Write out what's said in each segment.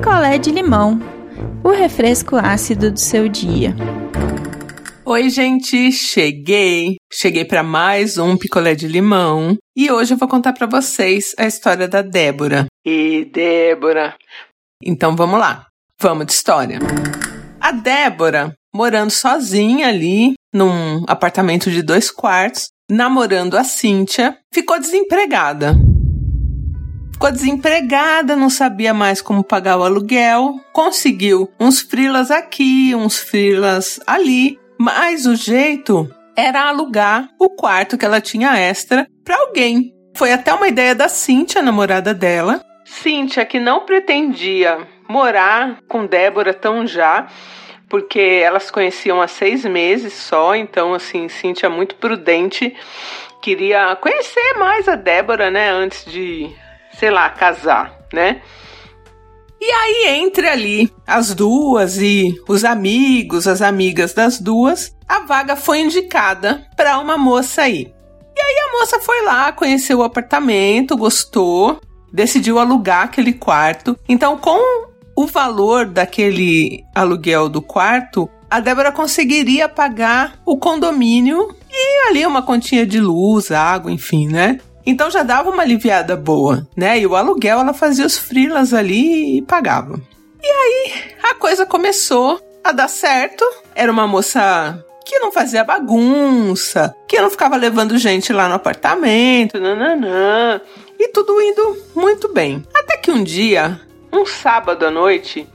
picolé de limão, o refresco ácido do seu dia. Oi, gente, cheguei. Cheguei para mais um picolé de limão e hoje eu vou contar para vocês a história da Débora. E Débora. Então vamos lá. Vamos de história. A Débora, morando sozinha ali num apartamento de dois quartos, namorando a Cíntia, ficou desempregada. Ficou desempregada, não sabia mais como pagar o aluguel, conseguiu uns frilas aqui, uns frilas ali, mas o jeito era alugar o quarto que ela tinha extra para alguém. Foi até uma ideia da Cíntia, namorada dela. Cíntia, que não pretendia morar com Débora tão já, porque elas conheciam há seis meses só, então, assim, Cíntia muito prudente, queria conhecer mais a Débora, né, antes de sei lá, casar, né? E aí, entre ali as duas e os amigos, as amigas das duas, a vaga foi indicada para uma moça aí. E aí a moça foi lá, conheceu o apartamento, gostou, decidiu alugar aquele quarto. Então, com o valor daquele aluguel do quarto, a Débora conseguiria pagar o condomínio e ali uma continha de luz, água, enfim, né? Então já dava uma aliviada boa, né? E o aluguel ela fazia os frilas ali e pagava. E aí a coisa começou a dar certo. Era uma moça que não fazia bagunça, que não ficava levando gente lá no apartamento, nananã. E tudo indo muito bem. Até que um dia, um sábado à noite,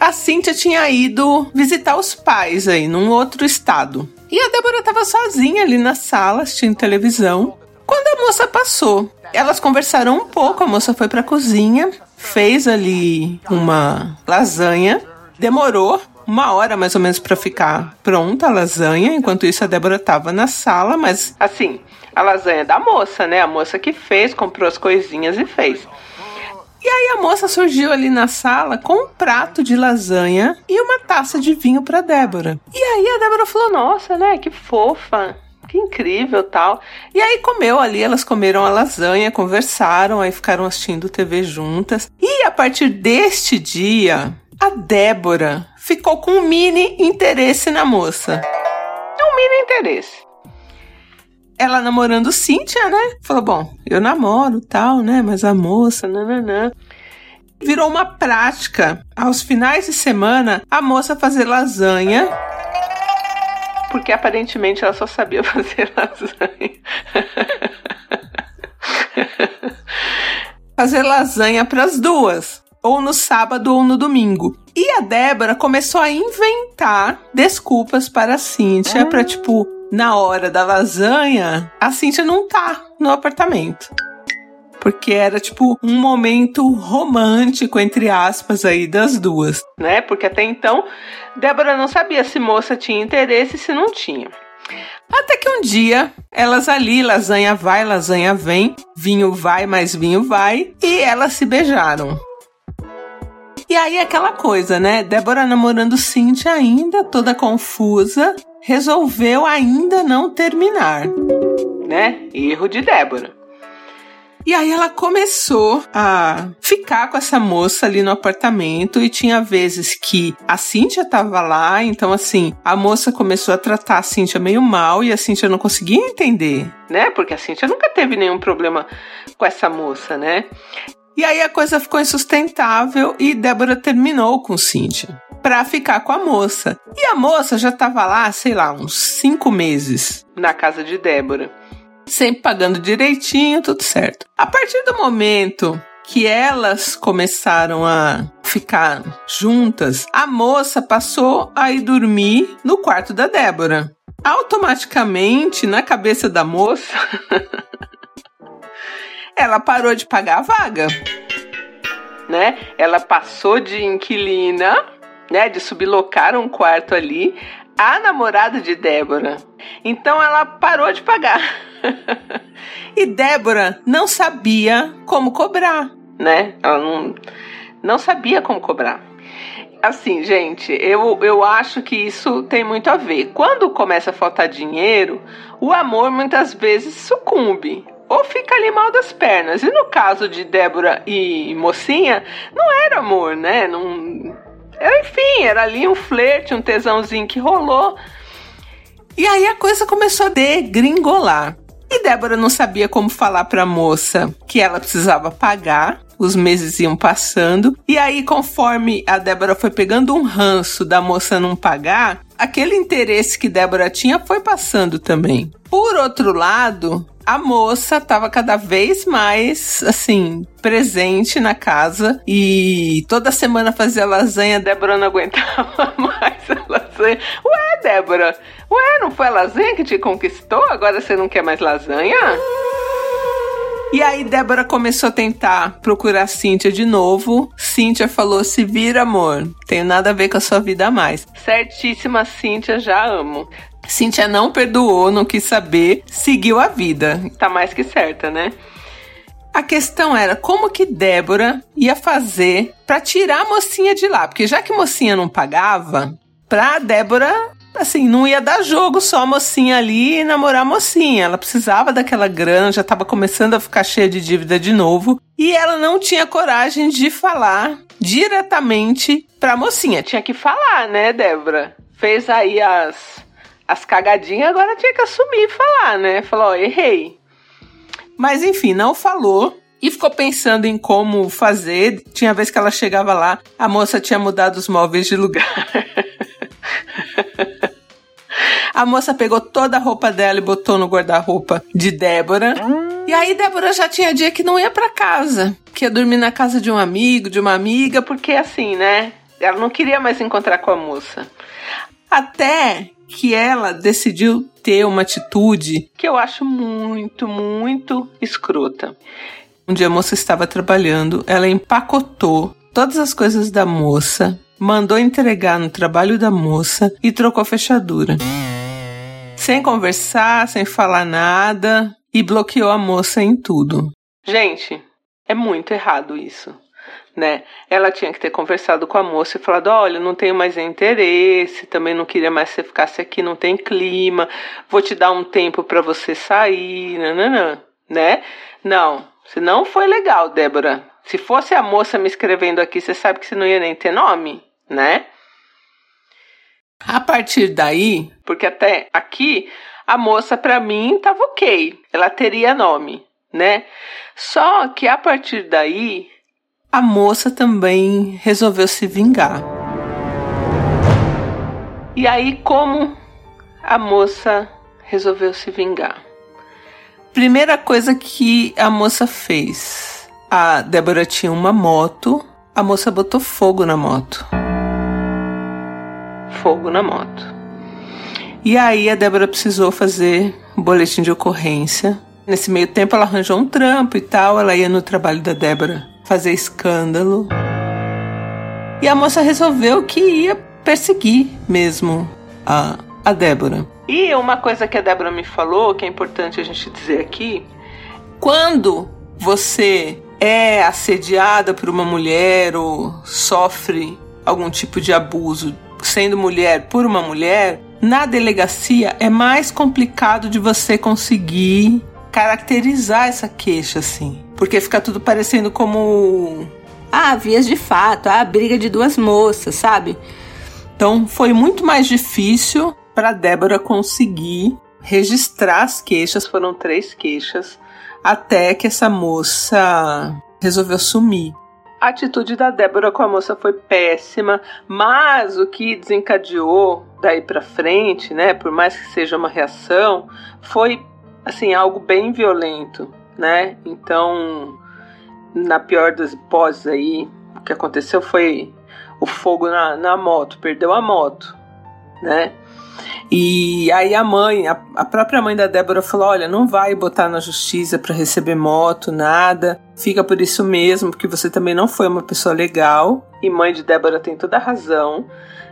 a Cíntia tinha ido visitar os pais aí num outro estado. E a Débora estava sozinha ali na sala assistindo televisão. Quando a moça passou, elas conversaram um pouco. A moça foi para a cozinha, fez ali uma lasanha, demorou uma hora mais ou menos para ficar pronta a lasanha. Enquanto isso, a Débora estava na sala, mas assim, a lasanha da moça, né? A moça que fez, comprou as coisinhas e fez. E aí a moça surgiu ali na sala com um prato de lasanha e uma taça de vinho para Débora. E aí a Débora falou: "Nossa, né? Que fofa que incrível tal. E aí comeu ali, elas comeram a lasanha, conversaram, aí ficaram assistindo TV juntas. E a partir deste dia, a Débora ficou com um mini interesse na moça. Um mini interesse. Ela namorando Cíntia, né? Falou: bom, eu namoro tal, né? Mas a moça, nananã. Virou uma prática aos finais de semana a moça fazer lasanha porque aparentemente ela só sabia fazer lasanha. fazer lasanha para as duas, ou no sábado ou no domingo. E a Débora começou a inventar desculpas para a Cíntia, para tipo, na hora da lasanha, a Cíntia não tá no apartamento porque era tipo um momento romântico, entre aspas, aí das duas, né? Porque até então Débora não sabia se moça tinha interesse e se não tinha. Até que um dia, elas ali, lasanha vai, lasanha vem, vinho vai, mais vinho vai, e elas se beijaram. E aí aquela coisa, né? Débora namorando Cintia ainda, toda confusa, resolveu ainda não terminar, né? Erro de Débora. E aí ela começou a ficar com essa moça ali no apartamento e tinha vezes que a Cíntia tava lá, então assim, a moça começou a tratar a Cíntia meio mal e a Cíntia não conseguia entender, né? Porque a Cíntia nunca teve nenhum problema com essa moça, né? E aí a coisa ficou insustentável e Débora terminou com Cíntia para ficar com a moça. E a moça já tava lá, sei lá, uns cinco meses na casa de Débora sempre pagando direitinho, tudo certo. A partir do momento que elas começaram a ficar juntas, a moça passou a ir dormir no quarto da Débora. Automaticamente, na cabeça da moça, ela parou de pagar a vaga. Né? Ela passou de inquilina, né, de sublocar um quarto ali, a namorada de Débora. Então ela parou de pagar. e Débora não sabia como cobrar, né? Ela não, não sabia como cobrar. Assim, gente, eu, eu acho que isso tem muito a ver. Quando começa a faltar dinheiro, o amor muitas vezes sucumbe. ou fica ali mal das pernas. E no caso de Débora e Mocinha, não era amor, né? Não... Era, enfim, era ali um flerte, um tesãozinho que rolou. E aí a coisa começou a degringolar. E Débora não sabia como falar para a moça que ela precisava pagar. Os meses iam passando. E aí, conforme a Débora foi pegando um ranço da moça não pagar, aquele interesse que Débora tinha foi passando também. Por outro lado, a moça estava cada vez mais, assim, presente na casa e toda semana fazia lasanha. Débora não aguentava mais a lasanha. Ué, Débora, ué, não foi a lasanha que te conquistou? Agora você não quer mais lasanha? E aí Débora começou a tentar procurar Cíntia de novo. Cíntia falou: "Se vira, amor. Tenho nada a ver com a sua vida mais." Certíssima Cíntia, já amo. Cíntia não perdoou, não quis saber, seguiu a vida. Tá mais que certa, né? A questão era como que Débora ia fazer para tirar a mocinha de lá, porque já que a mocinha não pagava, pra Débora, assim, não ia dar jogo só a mocinha ali e namorar a mocinha. Ela precisava daquela grana, já estava começando a ficar cheia de dívida de novo, e ela não tinha coragem de falar diretamente pra mocinha. Tinha que falar, né, Débora? Fez aí as as cagadinhas, agora tinha que assumir e falar, né? Falou, errei. Mas enfim, não falou e ficou pensando em como fazer. Tinha vez que ela chegava lá, a moça tinha mudado os móveis de lugar. a moça pegou toda a roupa dela e botou no guarda-roupa de Débora. E aí Débora já tinha dia que não ia para casa, que ia dormir na casa de um amigo, de uma amiga, porque assim, né? Ela não queria mais encontrar com a moça. Até que ela decidiu ter uma atitude que eu acho muito, muito escrota. Um dia a moça estava trabalhando, ela empacotou todas as coisas da moça, mandou entregar no trabalho da moça e trocou a fechadura. Sem conversar, sem falar nada e bloqueou a moça em tudo. Gente, é muito errado isso né? Ela tinha que ter conversado com a moça e falado: olha, não tenho mais interesse, também não queria mais que você ficasse aqui, não tem clima, vou te dar um tempo para você sair, nananã, né? Não, se não foi legal, Débora. Se fosse a moça me escrevendo aqui, você sabe que você não ia nem ter nome, né? A partir daí, porque até aqui a moça para mim tava ok, ela teria nome, né? Só que a partir daí a moça também resolveu se vingar. E aí, como a moça resolveu se vingar? Primeira coisa que a moça fez: a Débora tinha uma moto, a moça botou fogo na moto. Fogo na moto. E aí a Débora precisou fazer um boletim de ocorrência. Nesse meio tempo ela arranjou um trampo e tal, ela ia no trabalho da Débora fazer escândalo. E a moça resolveu que ia perseguir mesmo a, a Débora. E uma coisa que a Débora me falou, que é importante a gente dizer aqui: quando você é assediada por uma mulher ou sofre algum tipo de abuso sendo mulher por uma mulher, na delegacia é mais complicado de você conseguir caracterizar essa queixa assim. Porque fica tudo parecendo como. Ah, vias de fato, ah, briga de duas moças, sabe? Então foi muito mais difícil para Débora conseguir registrar as queixas, foram três queixas, até que essa moça resolveu sumir. A atitude da Débora com a moça foi péssima, mas o que desencadeou daí para frente, né, por mais que seja uma reação, foi assim algo bem violento né? Então, na pior das hipóteses aí, o que aconteceu foi o fogo na, na moto, perdeu a moto, né? E aí a mãe, a, a própria mãe da Débora falou: olha, não vai botar na justiça para receber moto, nada. Fica por isso mesmo, porque você também não foi uma pessoa legal. E mãe de Débora tem toda a razão,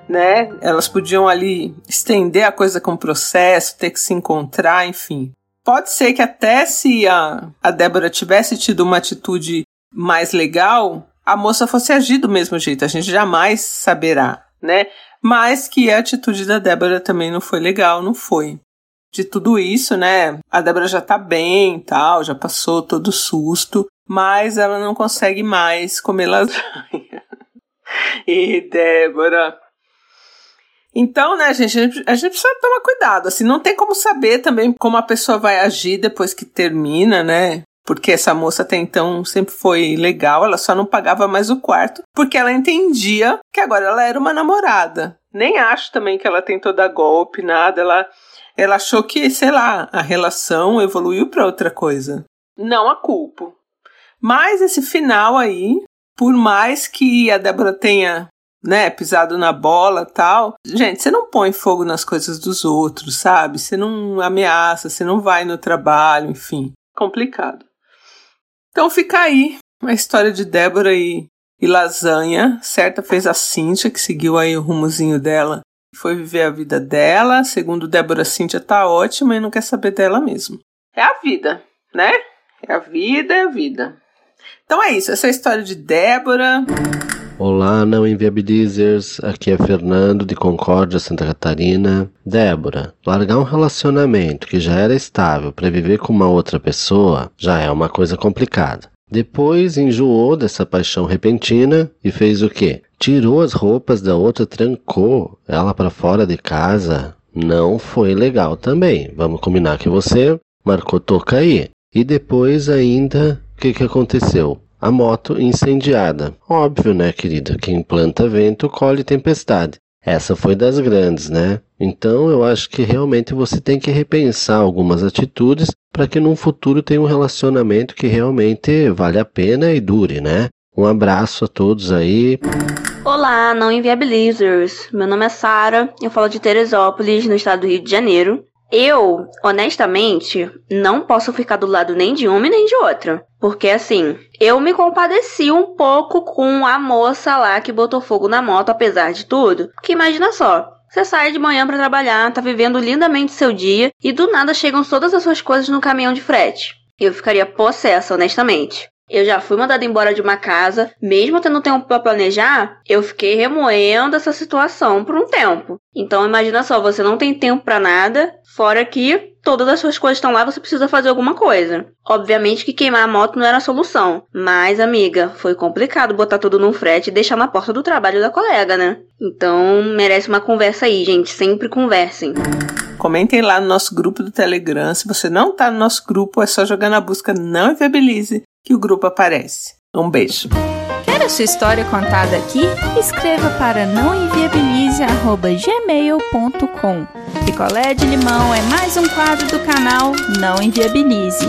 né? Elas podiam ali estender a coisa com processo, ter que se encontrar, enfim. Pode ser que até se a, a Débora tivesse tido uma atitude mais legal, a moça fosse agir do mesmo jeito. A gente jamais saberá, né? Mas que a atitude da Débora também não foi legal, não foi. de tudo isso, né? A Débora já tá bem tal, já passou todo o susto, mas ela não consegue mais comer lasanha. e Débora. Então, né, gente, a gente, a gente precisa tomar cuidado. Assim, não tem como saber também como a pessoa vai agir depois que termina, né? Porque essa moça até então sempre foi legal, ela só não pagava mais o quarto, porque ela entendia que agora ela era uma namorada. Nem acho também que ela tentou dar golpe, nada. Ela, ela achou que, sei lá, a relação evoluiu para outra coisa. Não a culpo. Mas esse final aí, por mais que a Débora tenha né, pisado na bola tal. Gente, você não põe fogo nas coisas dos outros, sabe? Você não ameaça, você não vai no trabalho, enfim. Complicado. Então fica aí a história de Débora e, e lasanha. Certa fez a Cíntia, que seguiu aí o rumozinho dela. Foi viver a vida dela. Segundo Débora, Cíntia tá ótima e não quer saber dela mesmo. É a vida, né? É a vida, é a vida. Então é isso, essa é a história de Débora. Olá, não inviabilizers. Aqui é Fernando de Concórdia, Santa Catarina. Débora, largar um relacionamento que já era estável para viver com uma outra pessoa já é uma coisa complicada. Depois enjoou dessa paixão repentina e fez o quê? Tirou as roupas da outra, trancou ela para fora de casa. Não foi legal também. Vamos combinar que você marcou toca aí. E depois ainda, o que, que aconteceu? A moto incendiada. Óbvio, né, querida? Quem planta vento colhe tempestade. Essa foi das grandes, né? Então eu acho que realmente você tem que repensar algumas atitudes para que num futuro tenha um relacionamento que realmente vale a pena e dure, né? Um abraço a todos aí. Olá, não inviabilizers. Meu nome é Sara, eu falo de Teresópolis, no estado do Rio de Janeiro. Eu, honestamente, não posso ficar do lado nem de uma nem de outra. Porque assim, eu me compadeci um pouco com a moça lá que botou fogo na moto, apesar de tudo. Porque imagina só, você sai de manhã para trabalhar, tá vivendo lindamente seu dia e do nada chegam todas as suas coisas no caminhão de frete. Eu ficaria possessa, honestamente. Eu já fui mandada embora de uma casa, mesmo tendo tempo para planejar, eu fiquei remoendo essa situação por um tempo. Então imagina só, você não tem tempo para nada, fora que todas as suas coisas estão lá, você precisa fazer alguma coisa. Obviamente que queimar a moto não era a solução, mas amiga, foi complicado botar tudo num frete e deixar na porta do trabalho da colega, né? Então merece uma conversa aí, gente, sempre conversem. Comentem lá no nosso grupo do Telegram. Se você não tá no nosso grupo, é só jogar na busca Não Inviabilize que o grupo aparece. Um beijo. Quer a sua história contada aqui? Escreva para nãoenviabilize.gmail.com Picolé de limão é mais um quadro do canal Não Enviabilize.